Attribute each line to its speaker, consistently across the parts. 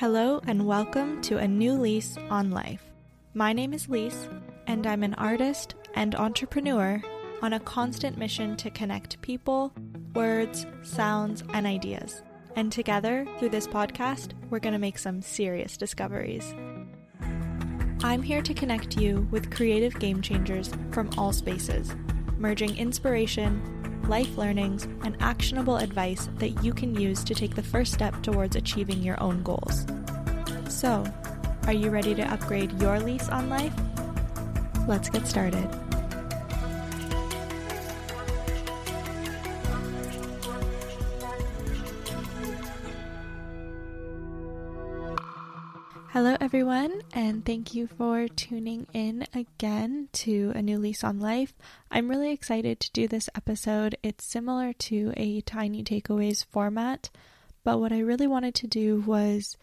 Speaker 1: Hello, and welcome to a new lease on life. My name is Leece, and I'm an artist and entrepreneur on a constant mission to connect people, words, sounds, and ideas. And together, through this podcast, we're going to make some serious discoveries. I'm here to connect you with creative game changers from all spaces, merging inspiration, life learnings, and actionable advice that you can use to take the first step towards achieving your own goals. So, are you ready to upgrade your lease on life? Let's get started. Hello, everyone, and thank you for tuning in again to A New Lease on Life. I'm really excited to do this episode. It's similar to a Tiny Takeaways format, but what I really wanted to do was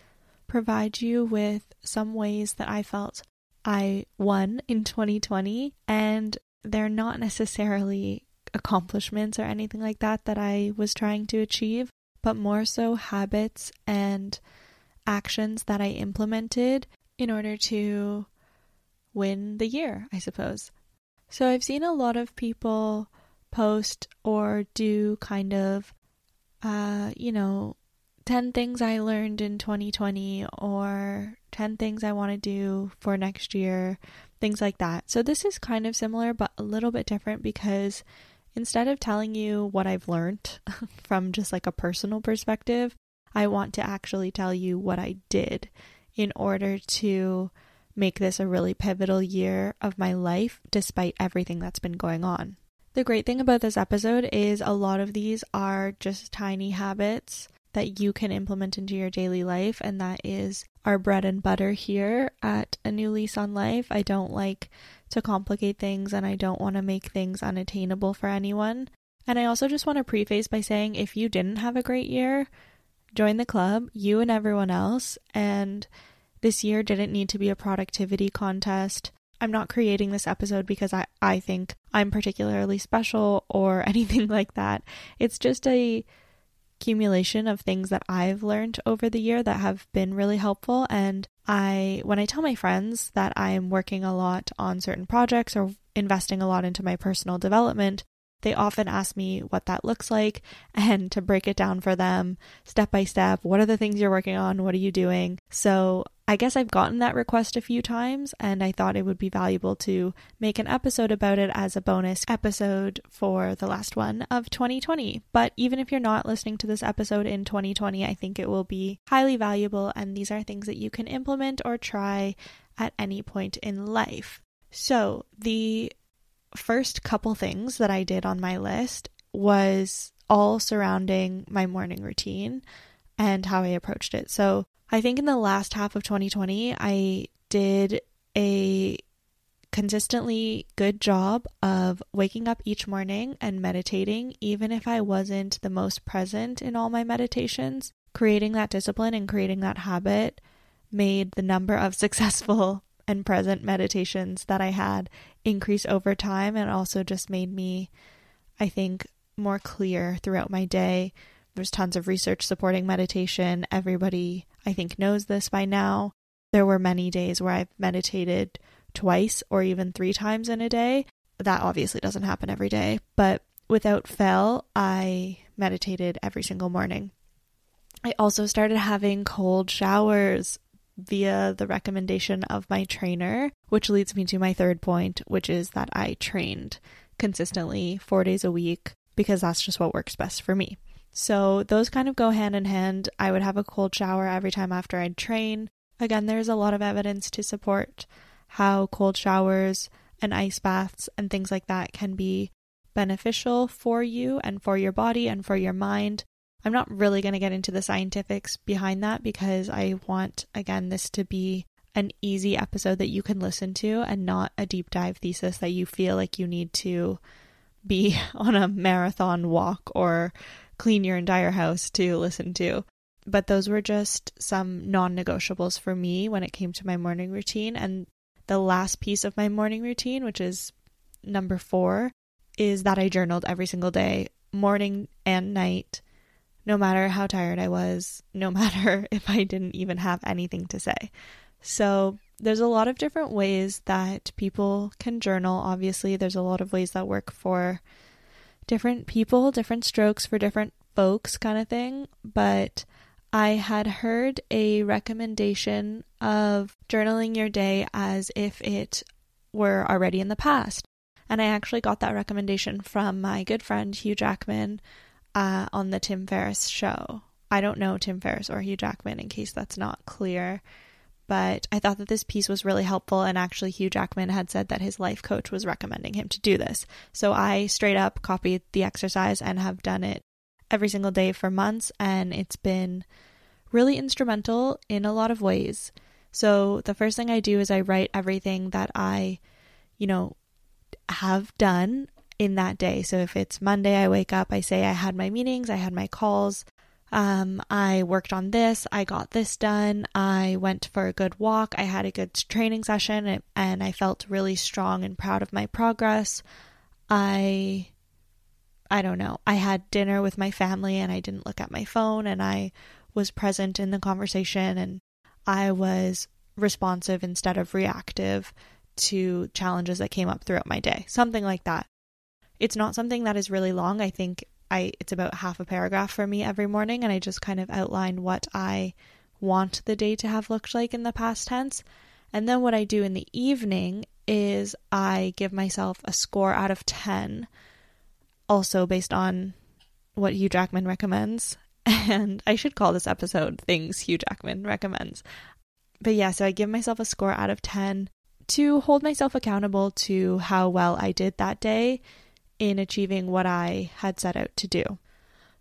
Speaker 1: provide you with some ways that I felt I won in 2020, and they're not necessarily accomplishments or anything like that that I was trying to achieve, but more so habits and actions that I implemented in order to win the year, I suppose. So I've seen a lot of people post or do kind of, uh, you know, 10 things I learned in 2020 or 10 things I want to do for next year, things like that. So this is kind of similar, but a little bit different because instead of telling you what I've learned from just like a personal perspective, I want to actually tell you what I did in order to make this a really pivotal year of my life despite everything that's been going on. The great thing about this episode is a lot of these are just tiny habits that you can implement into your daily life, and that is our bread and butter here at A New Lease on Life. I don't like to complicate things and I don't want to make things unattainable for anyone. And I also just want to preface by saying if you didn't have a great year, join the club, you and everyone else. And this year didn't need to be a productivity contest. I'm not creating this episode because I, I think I'm particularly special or anything like that. It's just a accumulation of things that I've learned over the year that have been really helpful. And I, when I tell my friends that I'm working a lot on certain projects or investing a lot into my personal development, they often ask me what that looks like and to break it down for them step by step. What are the things you're working on? What are you doing? So I guess I've gotten that request a few times, and I thought it would be valuable to make an episode about it as a bonus episode for the last one of 2020. But even if you're not listening to this episode in 2020, I think it will be highly valuable, and these are things that you can implement or try at any point in life. So, the first couple things that I did on my list was all surrounding my morning routine and how I approached it. So I think in the last half of 2020, I did a consistently good job of waking up each morning and meditating, even if I wasn't the most present in all my meditations. Creating that discipline and creating that habit made the number of successful and present meditations that I had increase over time and also just made me, I think, more clear throughout my day. There's tons of research supporting meditation. Everybody, I think, knows this by now. There were many days where I've meditated twice or even three times in a day. That obviously doesn't happen every day, but without fail, I meditated every single morning. I also started having cold showers via the recommendation of my trainer, which leads me to my third point, which is that I trained consistently four days a week because that's just what works best for me. So those kind of go hand in hand. I would have a cold shower every time after I'd train. Again, there's a lot of evidence to support how cold showers and ice baths and things like that can be beneficial for you and for your body and for your mind. I'm not really going to get into the scientifics behind that because I want, again, this to be an easy episode that you can listen to and not a deep dive thesis that you feel like you need to be on a marathon walk or clean your entire house to listen to. But those were just some non negotiables for me when it came to my morning routine. And the last piece of my morning routine, which is number four, is that I journaled every single day, morning and night no matter how tired I was, no matter if I didn't even have anything to say. So, there's a lot of different ways that people can journal. Obviously, there's a lot of ways that work for different people, different strokes for different folks, kind of thing. But I had heard a recommendation of journaling your day as if it were already in the past. And I actually got that recommendation from my good friend Hugh Jackman uh, on the Tim Ferriss show. I don't know Tim Ferriss or Hugh Jackman in case that's not clear but I thought that this piece was really helpful. And actually, Hugh Jackman had said that his life coach was recommending him to do this. So I straight up copied the exercise and have done it every single day for months. And it's been really instrumental in a lot of ways. So the first thing I do is I write everything that I, you know, have done in that day. So if it's Monday, I wake up, I say I had my meetings, I had my calls, um, I worked on this, I got this done, I went for a good walk, I had a good training session, and I felt really strong and proud of my progress. I I don't know. I had dinner with my family and I didn't look at my phone and I was present in the conversation and I was responsive instead of reactive to challenges that came up throughout my day. Something like that. It's not something that is really long. I think I it's about half a paragraph for me every morning and I just kind of outline what I want the day to have looked like in the past tense. And then what I do in the evening is I give myself a score out of 10 also based on what Hugh Jackman recommends. And I should call this episode Things Hugh Jackman Recommends. But yeah, so I give myself a score out of 10 to hold myself accountable to how well I did that day in achieving what I had set out to do.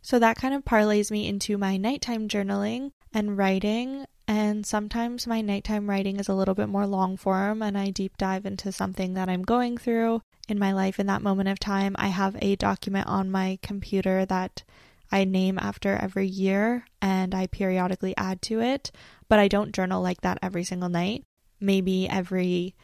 Speaker 1: So that kind of parlays me into my nighttime journaling and writing. And sometimes my nighttime writing is a little bit more long form and I deep dive into something that I'm going through in my life in that moment of time. I have a document on my computer that I name after every year and I periodically add to it, but I don't journal like that every single night. Maybe every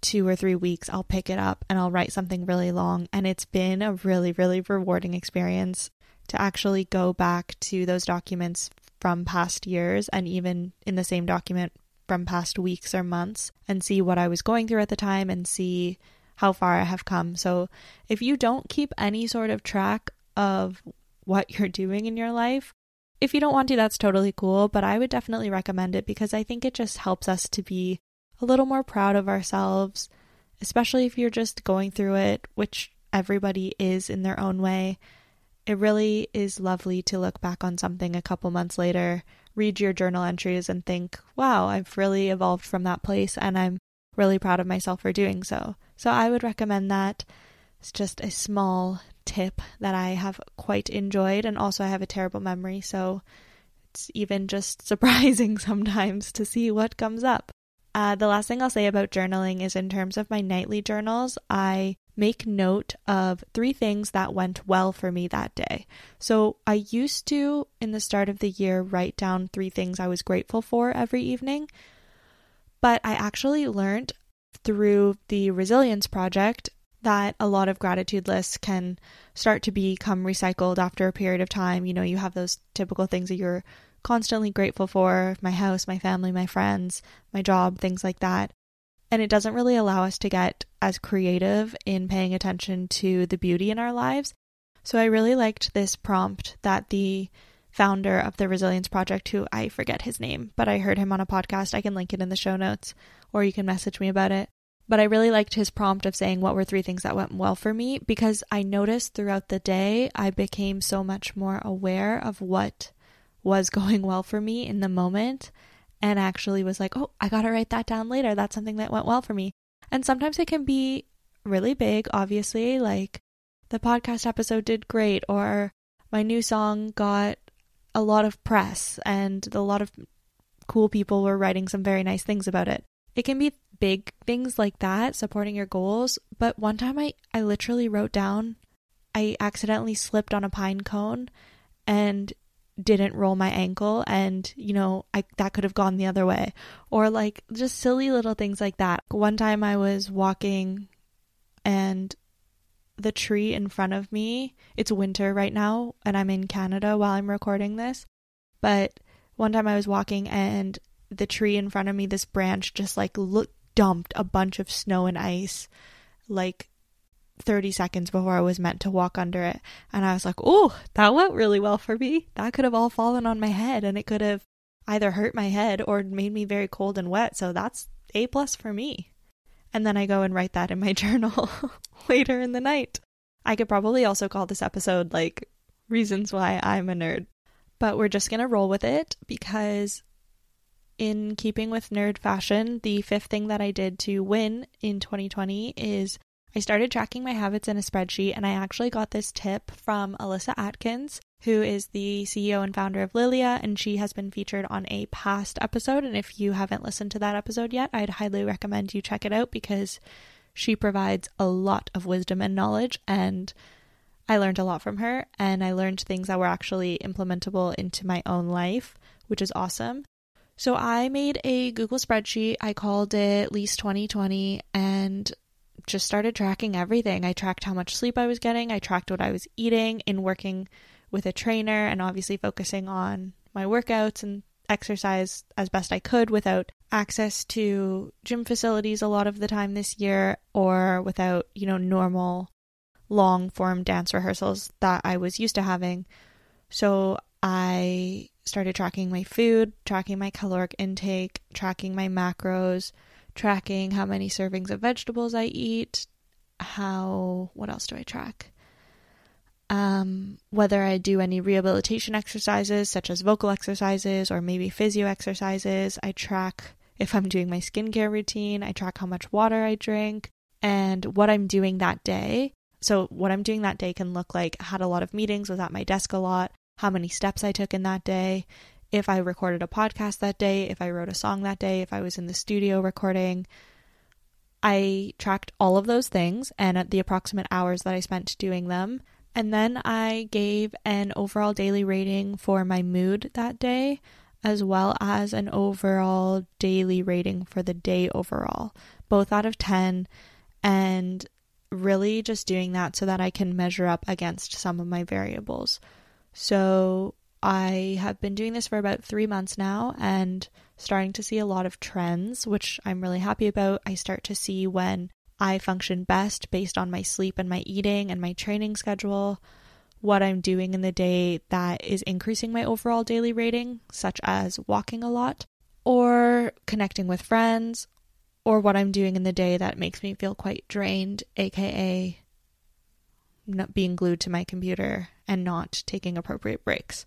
Speaker 1: two or three weeks, I'll pick it up and I'll write something really long. And it's been a really, really rewarding experience to actually go back to those documents from past years and even in the same document from past weeks or months and see what I was going through at the time and see how far I have come. So, if you don't keep any sort of track of what you're doing in your life, if you don't want to, that's totally cool, but I would definitely recommend it because I think it just helps us to be a little more proud of ourselves, especially if you're just going through it, which everybody is in their own way. It really is lovely to look back on something a couple months later, read your journal entries, and think, wow, I've really evolved from that place, and I'm really proud of myself for doing so. So I would recommend that. It's just a small tip that I have quite enjoyed, and also I have a terrible memory, so it's even just surprising sometimes to see what comes up. Uh, the last thing I'll say about journaling is in terms of my nightly journals, I make note of three things that went well for me that day. So I used to, in the start of the year, write down three things I was grateful for every evening. But I actually learned through the Resilience Project that a lot of gratitude lists can start to become recycled after a period of time. You know, you have those typical things that you're constantly grateful for my house, my family, my friends, my job, things like that. And it doesn't really allow us to get as creative in paying attention to the beauty in our lives. So I really liked this prompt that the founder of the Resilience Project, who I forget his name, but I heard him on a podcast. I can link it in the show notes or you can message me about it. But I really liked his prompt of saying what were three things that went well for me because I noticed throughout the day I became so much more aware of what was going well for me in the moment and actually was like, oh, I got to write that down later. That's something that went well for me. And sometimes it can be really big, obviously, like the podcast episode did great, or my new song got a lot of press and a lot of cool people were writing some very nice things about it. It can be big things like that, supporting your goals. But one time I, I literally wrote down, I accidentally slipped on a pine cone and didn't roll my ankle and you know I that could have gone the other way or like just silly little things like that. One time I was walking and the tree in front of me. It's winter right now, and I'm in Canada while I'm recording this. But one time I was walking, and the tree in front of me, this branch just like look, dumped a bunch of snow and ice, like 30 seconds before I was meant to walk under it. And I was like, oh, that went really well for me. That could have all fallen on my head, and it could have either hurt my head or made me very cold and wet. So that's A plus for me. And then I go and write that in my journal later in the night. I could probably also call this episode like reasons why I'm a nerd. But we're just going to roll with it because, in keeping with nerd fashion, the fifth thing that I did to win in 2020 is I started tracking my habits in a spreadsheet, and I actually got this tip from Alyssa Atkins, who is the CEO and founder of Lilia, and she has been featured on a past episode. And if you haven't listened to that episode yet, I'd highly recommend you check it out because she provides a lot of wisdom and knowledge. And I learned a lot from her, and I learned things that were actually implementable into my own life, which is awesome. So I made a Google spreadsheet. I called it Leece 2020, and just started tracking everything. I tracked how much sleep I was getting, I tracked what I was eating in working with a trainer, and obviously focusing on my workouts and exercise as best I could without access to gym facilities a lot of the time this year or without, you know, normal long form dance rehearsals that I was used to having. So I started tracking my food, tracking my caloric intake, tracking my macros, tracking how many servings of vegetables I eat, how, what else do I track? Um, whether I do any rehabilitation exercises, such as vocal exercises or maybe physio exercises. I track if I'm doing my skincare routine, I track how much water I drink and what I'm doing that day. So, what I'm doing that day can look like I had a lot of meetings, was at my desk a lot, how many steps I took in that day, if I recorded a podcast that day, if I wrote a song that day, if I was in the studio recording. I tracked all of those things and the approximate hours that I spent doing them. And then I gave an overall daily rating for my mood that day, as well as an overall daily rating for the day overall, both out of 10. And really just doing that so that I can measure up against some of my variables. So I have been doing this for about three months now and starting to see a lot of trends, which I'm really happy about. I start to see when I function best based on my sleep and my eating and my training schedule, what I'm doing in the day that is increasing my overall daily rating, such as walking a lot, or connecting with friends, or what I'm doing in the day that makes me feel quite drained, aka not being glued to my computer and not taking appropriate breaks.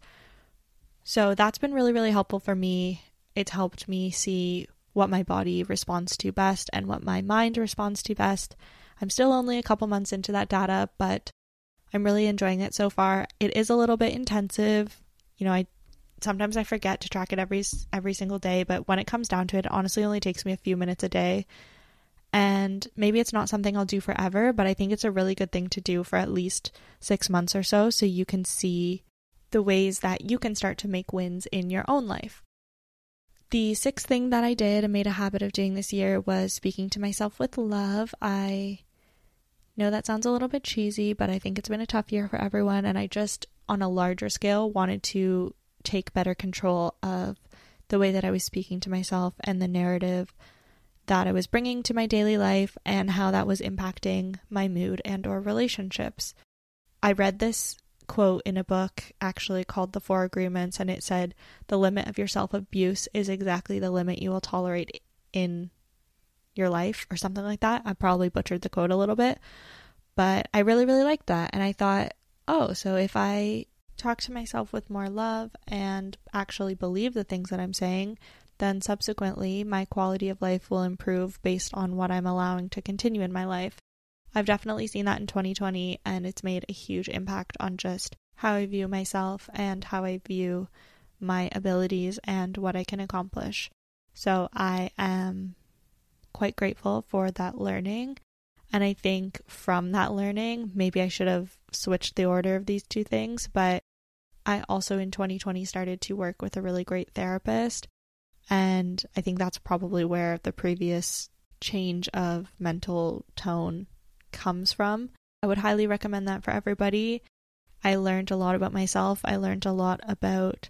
Speaker 1: So that's been really, really helpful for me. It's helped me see what my body responds to best and what my mind responds to best. I'm still only a couple months into that data, but I'm really enjoying it so far. It is a little bit intensive. You know, I sometimes I forget to track it every every single day, but when it comes down to it, it honestly only takes me a few minutes a day. And maybe it's not something I'll do forever, but I think it's a really good thing to do for at least 6 months or so so you can see the ways that you can start to make wins in your own life. The sixth thing that I did and made a habit of doing this year was speaking to myself with love. I know that sounds a little bit cheesy, but I think it's been a tough year for everyone, and I just, on a larger scale, wanted to take better control of the way that I was speaking to myself and the narrative that I was bringing to my daily life and how that was impacting my mood and or relationships. I read this quote in a book actually called The Four Agreements, and it said, The limit of your self abuse is exactly the limit you will tolerate in your life, or something like that. I probably butchered the quote a little bit, but I really, really liked that. And I thought, oh, so if I talk to myself with more love and actually believe the things that I'm saying, then subsequently my quality of life will improve based on what I'm allowing to continue in my life. I've definitely seen that in 2020, and it's made a huge impact on just how I view myself and how I view my abilities and what I can accomplish. So I am quite grateful for that learning. And I think from that learning, maybe I should have switched the order of these two things, but I also in 2020 started to work with a really great therapist. And I think that's probably where the previous change of mental tone comes from. I would highly recommend that for everybody. I learned a lot about myself. I learned a lot about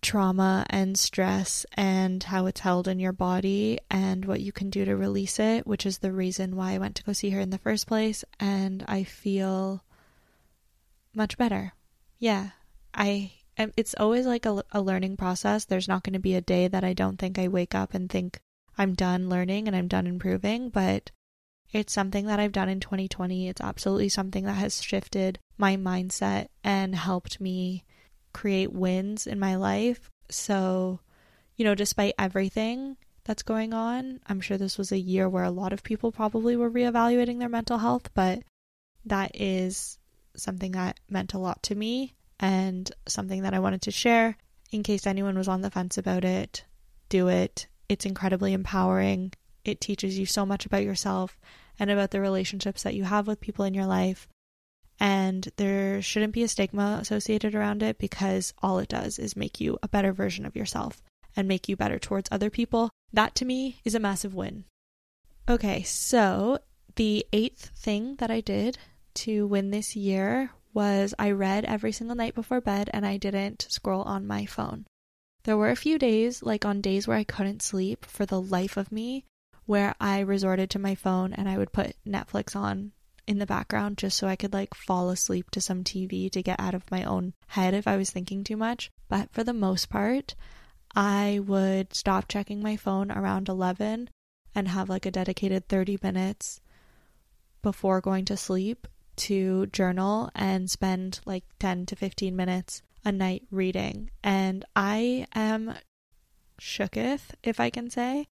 Speaker 1: trauma and stress and how it's held in your body and what you can do to release it, which is the reason why I went to go see her in the first place. And I feel much better. Yeah, I. It's always like a, a learning process. There's not going to be a day that I don't think I wake up and think I'm done learning and I'm done improving, but it's something that I've done in 2020. It's absolutely something that has shifted my mindset and helped me create wins in my life. So, you know, despite everything that's going on, I'm sure this was a year where a lot of people probably were reevaluating their mental health, but that is something that meant a lot to me and something that I wanted to share in case anyone was on the fence about it. Do it. It's incredibly empowering. It teaches you so much about yourself and about the relationships that you have with people in your life. And there shouldn't be a stigma associated around it because all it does is make you a better version of yourself and make you better towards other people. That to me is a massive win. Okay, so the eighth thing that I did to win this year was I read every single night before bed and I didn't scroll on my phone. There were a few days, like on days where I couldn't sleep for the life of me, where I resorted to my phone and I would put Netflix on in the background just so I could like fall asleep to some TV to get out of my own head if I was thinking too much. But for the most part, I would stop checking my phone around 11 and have like a dedicated 30 minutes before going to sleep to journal and spend like 10 to 15 minutes a night reading. And I am shooketh, if I can say,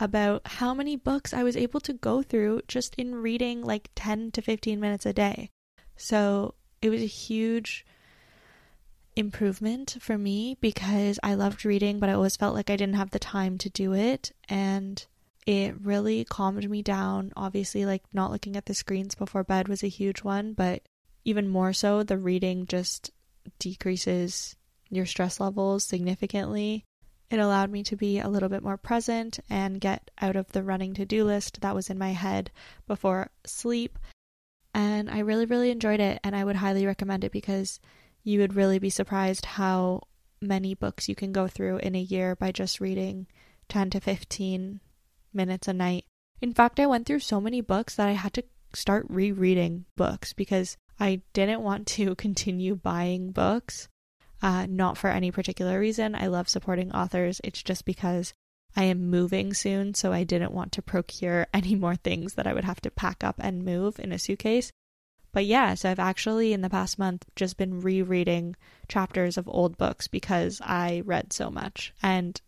Speaker 1: about how many books I was able to go through just in reading like 10 to 15 minutes a day. So it was a huge improvement for me because I loved reading, but I always felt like I didn't have the time to do it. And it really calmed me down. Obviously, like not looking at the screens before bed was a huge one, but even more so, the reading just decreases your stress levels significantly. It allowed me to be a little bit more present and get out of the running to do list that was in my head before sleep. And I really, really enjoyed it. And I would highly recommend it because you would really be surprised how many books you can go through in a year by just reading 10 to 15 minutes a night. In fact, I went through so many books that I had to start rereading books because I didn't want to continue buying books uh, not for any particular reason. I love supporting authors. It's just because I am moving soon, so I didn't want to procure any more things that I would have to pack up and move in a suitcase. But yeah, so I've actually in the past month just been rereading chapters of old books because I read so much and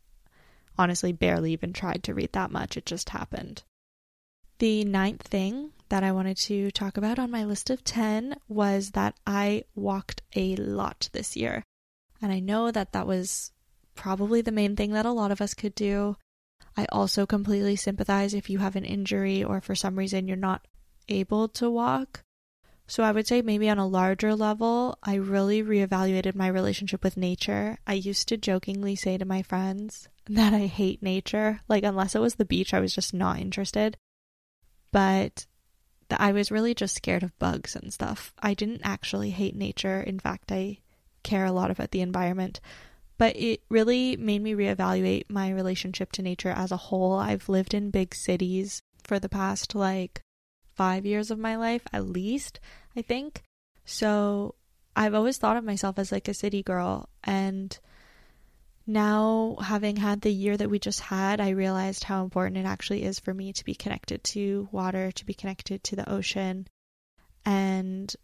Speaker 1: honestly barely even tried to read that much. It just happened. The ninth thing that I wanted to talk about on my list of 10 was that I walked a lot this year. And I know that that was probably the main thing that a lot of us could do. I also completely sympathize if you have an injury or for some reason you're not able to walk. So I would say maybe on a larger level, I really reevaluated my relationship with nature. I used to jokingly say to my friends that I hate nature. Like, unless it was the beach, I was just not interested. But I was really just scared of bugs and stuff. I didn't actually hate nature. In fact, I care a lot about the environment. But it really made me reevaluate my relationship to nature as a whole. I've lived in big cities for the past like five years of my life, at least, I think. So I've always thought of myself as like a city girl. And now, having had the year that we just had, I realized how important it actually is for me to be connected to water, to be connected to the ocean, and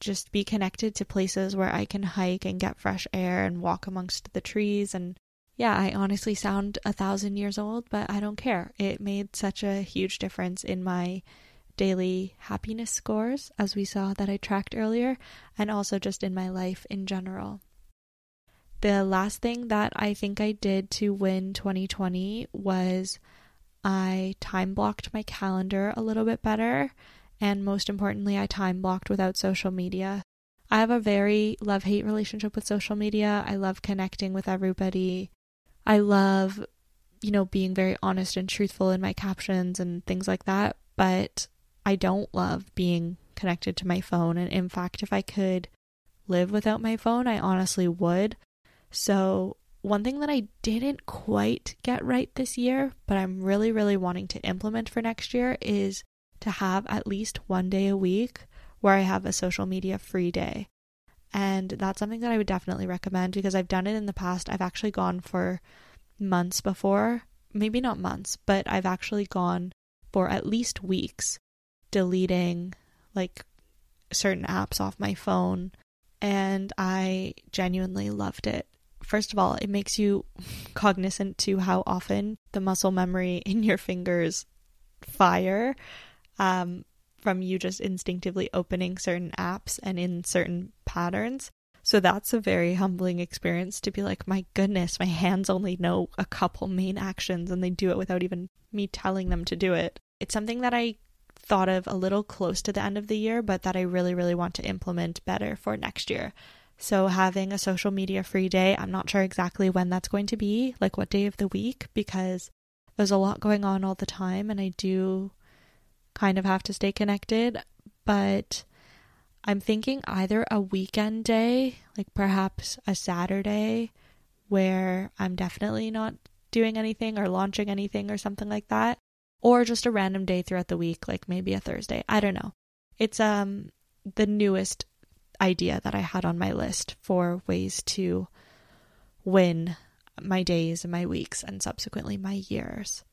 Speaker 1: just be connected to places where I can hike and get fresh air and walk amongst the trees. And yeah, I honestly sound a thousand years old, but I don't care. It made such a huge difference in my daily happiness scores, as we saw that I tracked earlier, and also just in my life in general. The last thing that I think I did to win 2020 was I time blocked my calendar a little bit better and most importantly, I time blocked without social media. I have a very love hate relationship with social media. I love connecting with everybody. I love, you know, being very honest and truthful in my captions and things like that. But I don't love being connected to my phone. And in fact, if I could live without my phone, I honestly would. So, one thing that I didn't quite get right this year, but I'm really, really wanting to implement for next year is to have at least one day a week where I have a social media free day. And that's something that I would definitely recommend because I've done it in the past. I've actually gone for months before, maybe not months, but I've actually gone for at least weeks deleting like certain apps off my phone. And I genuinely loved it. First of all, it makes you cognizant to how often the muscle memory in your fingers fire um, from you just instinctively opening certain apps and in certain patterns. So that's a very humbling experience to be like, my goodness, my hands only know a couple main actions and they do it without even me telling them to do it. It's something that I thought of a little close to the end of the year, but that I really, really want to implement better for next year. So, having a social media free day, I'm not sure exactly when that's going to be, like what day of the week, because there's a lot going on all the time and I do kind of have to stay connected. But I'm thinking either a weekend day, like perhaps a Saturday, where I'm definitely not doing anything or launching anything or something like that, or just a random day throughout the week, like maybe a Thursday. I don't know. It's um the newest idea that I had on my list for ways to win my days and my weeks and subsequently my years.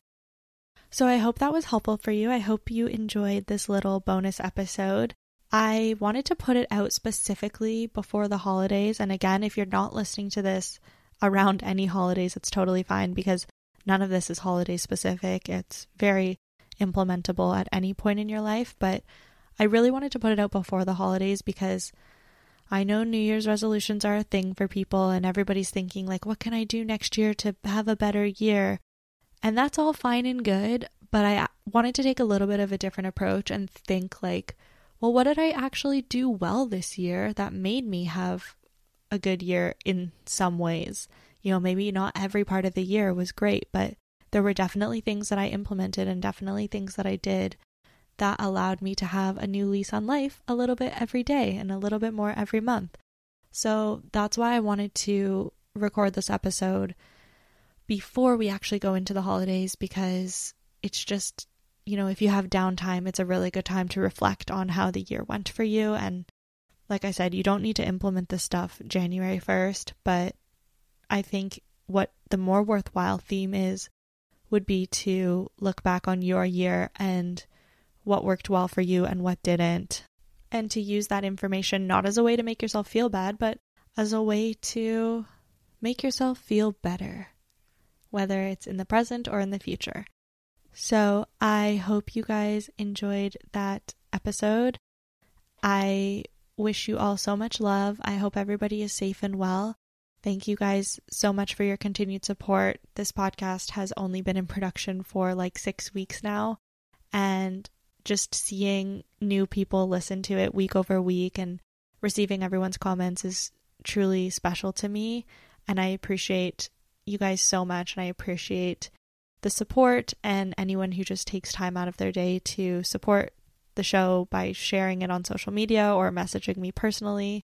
Speaker 1: So I hope that was helpful for you. I hope you enjoyed this little bonus episode. I wanted to put it out specifically before the holidays. And again, if you're not listening to this around any holidays, it's totally fine because none of this is holiday specific. It's very implementable at any point in your life. But I really wanted to put it out before the holidays because I know New Year's resolutions are a thing for people, and everybody's thinking, like, what can I do next year to have a better year? And that's all fine and good, but I wanted to take a little bit of a different approach and think, like, well, what did I actually do well this year that made me have a good year in some ways? You know, maybe not every part of the year was great, but there were definitely things that I implemented and definitely things that I did that allowed me to have a new lease on life a little bit every day and a little bit more every month. So that's why I wanted to record this episode before we actually go into the holidays because it's just, you know, if you have downtime, it's a really good time to reflect on how the year went for you. And like I said, you don't need to implement this stuff January 1st, but I think what the more worthwhile theme is would be to look back on your year and what worked well for you and what didn't, and to use that information not as a way to make yourself feel bad, but as a way to make yourself feel better, whether it's in the present or in the future. So I hope you guys enjoyed that episode. I wish you all so much love. I hope everybody is safe and well. Thank you guys so much for your continued support. This podcast has only been in production for like six weeks now, and just seeing new people listen to it week over week and receiving everyone's comments is truly special to me. And I appreciate you guys so much. And I appreciate the support and anyone who just takes time out of their day to support the show by sharing it on social media or messaging me personally.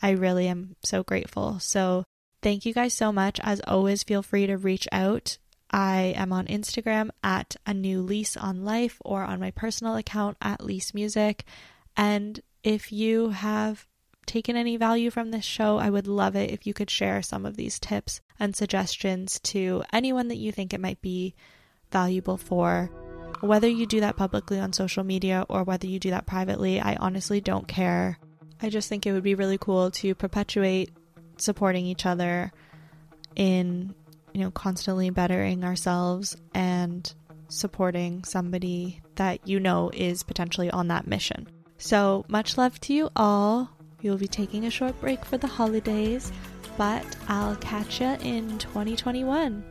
Speaker 1: I really am so grateful. So, thank you guys so much. As always, feel free to reach out I am on Instagram at a new lease on life or on my personal account at Leece music. And if you have taken any value from this show, I would love it if you could share some of these tips and suggestions to anyone that you think it might be valuable for. Whether you do that publicly on social media or whether you do that privately, I honestly don't care. I just think it would be really cool to perpetuate supporting each other in you know, constantly bettering ourselves and supporting somebody that you know is potentially on that mission. So, much love to you all. We will be taking a short break for the holidays, but I'll catch you in 2021.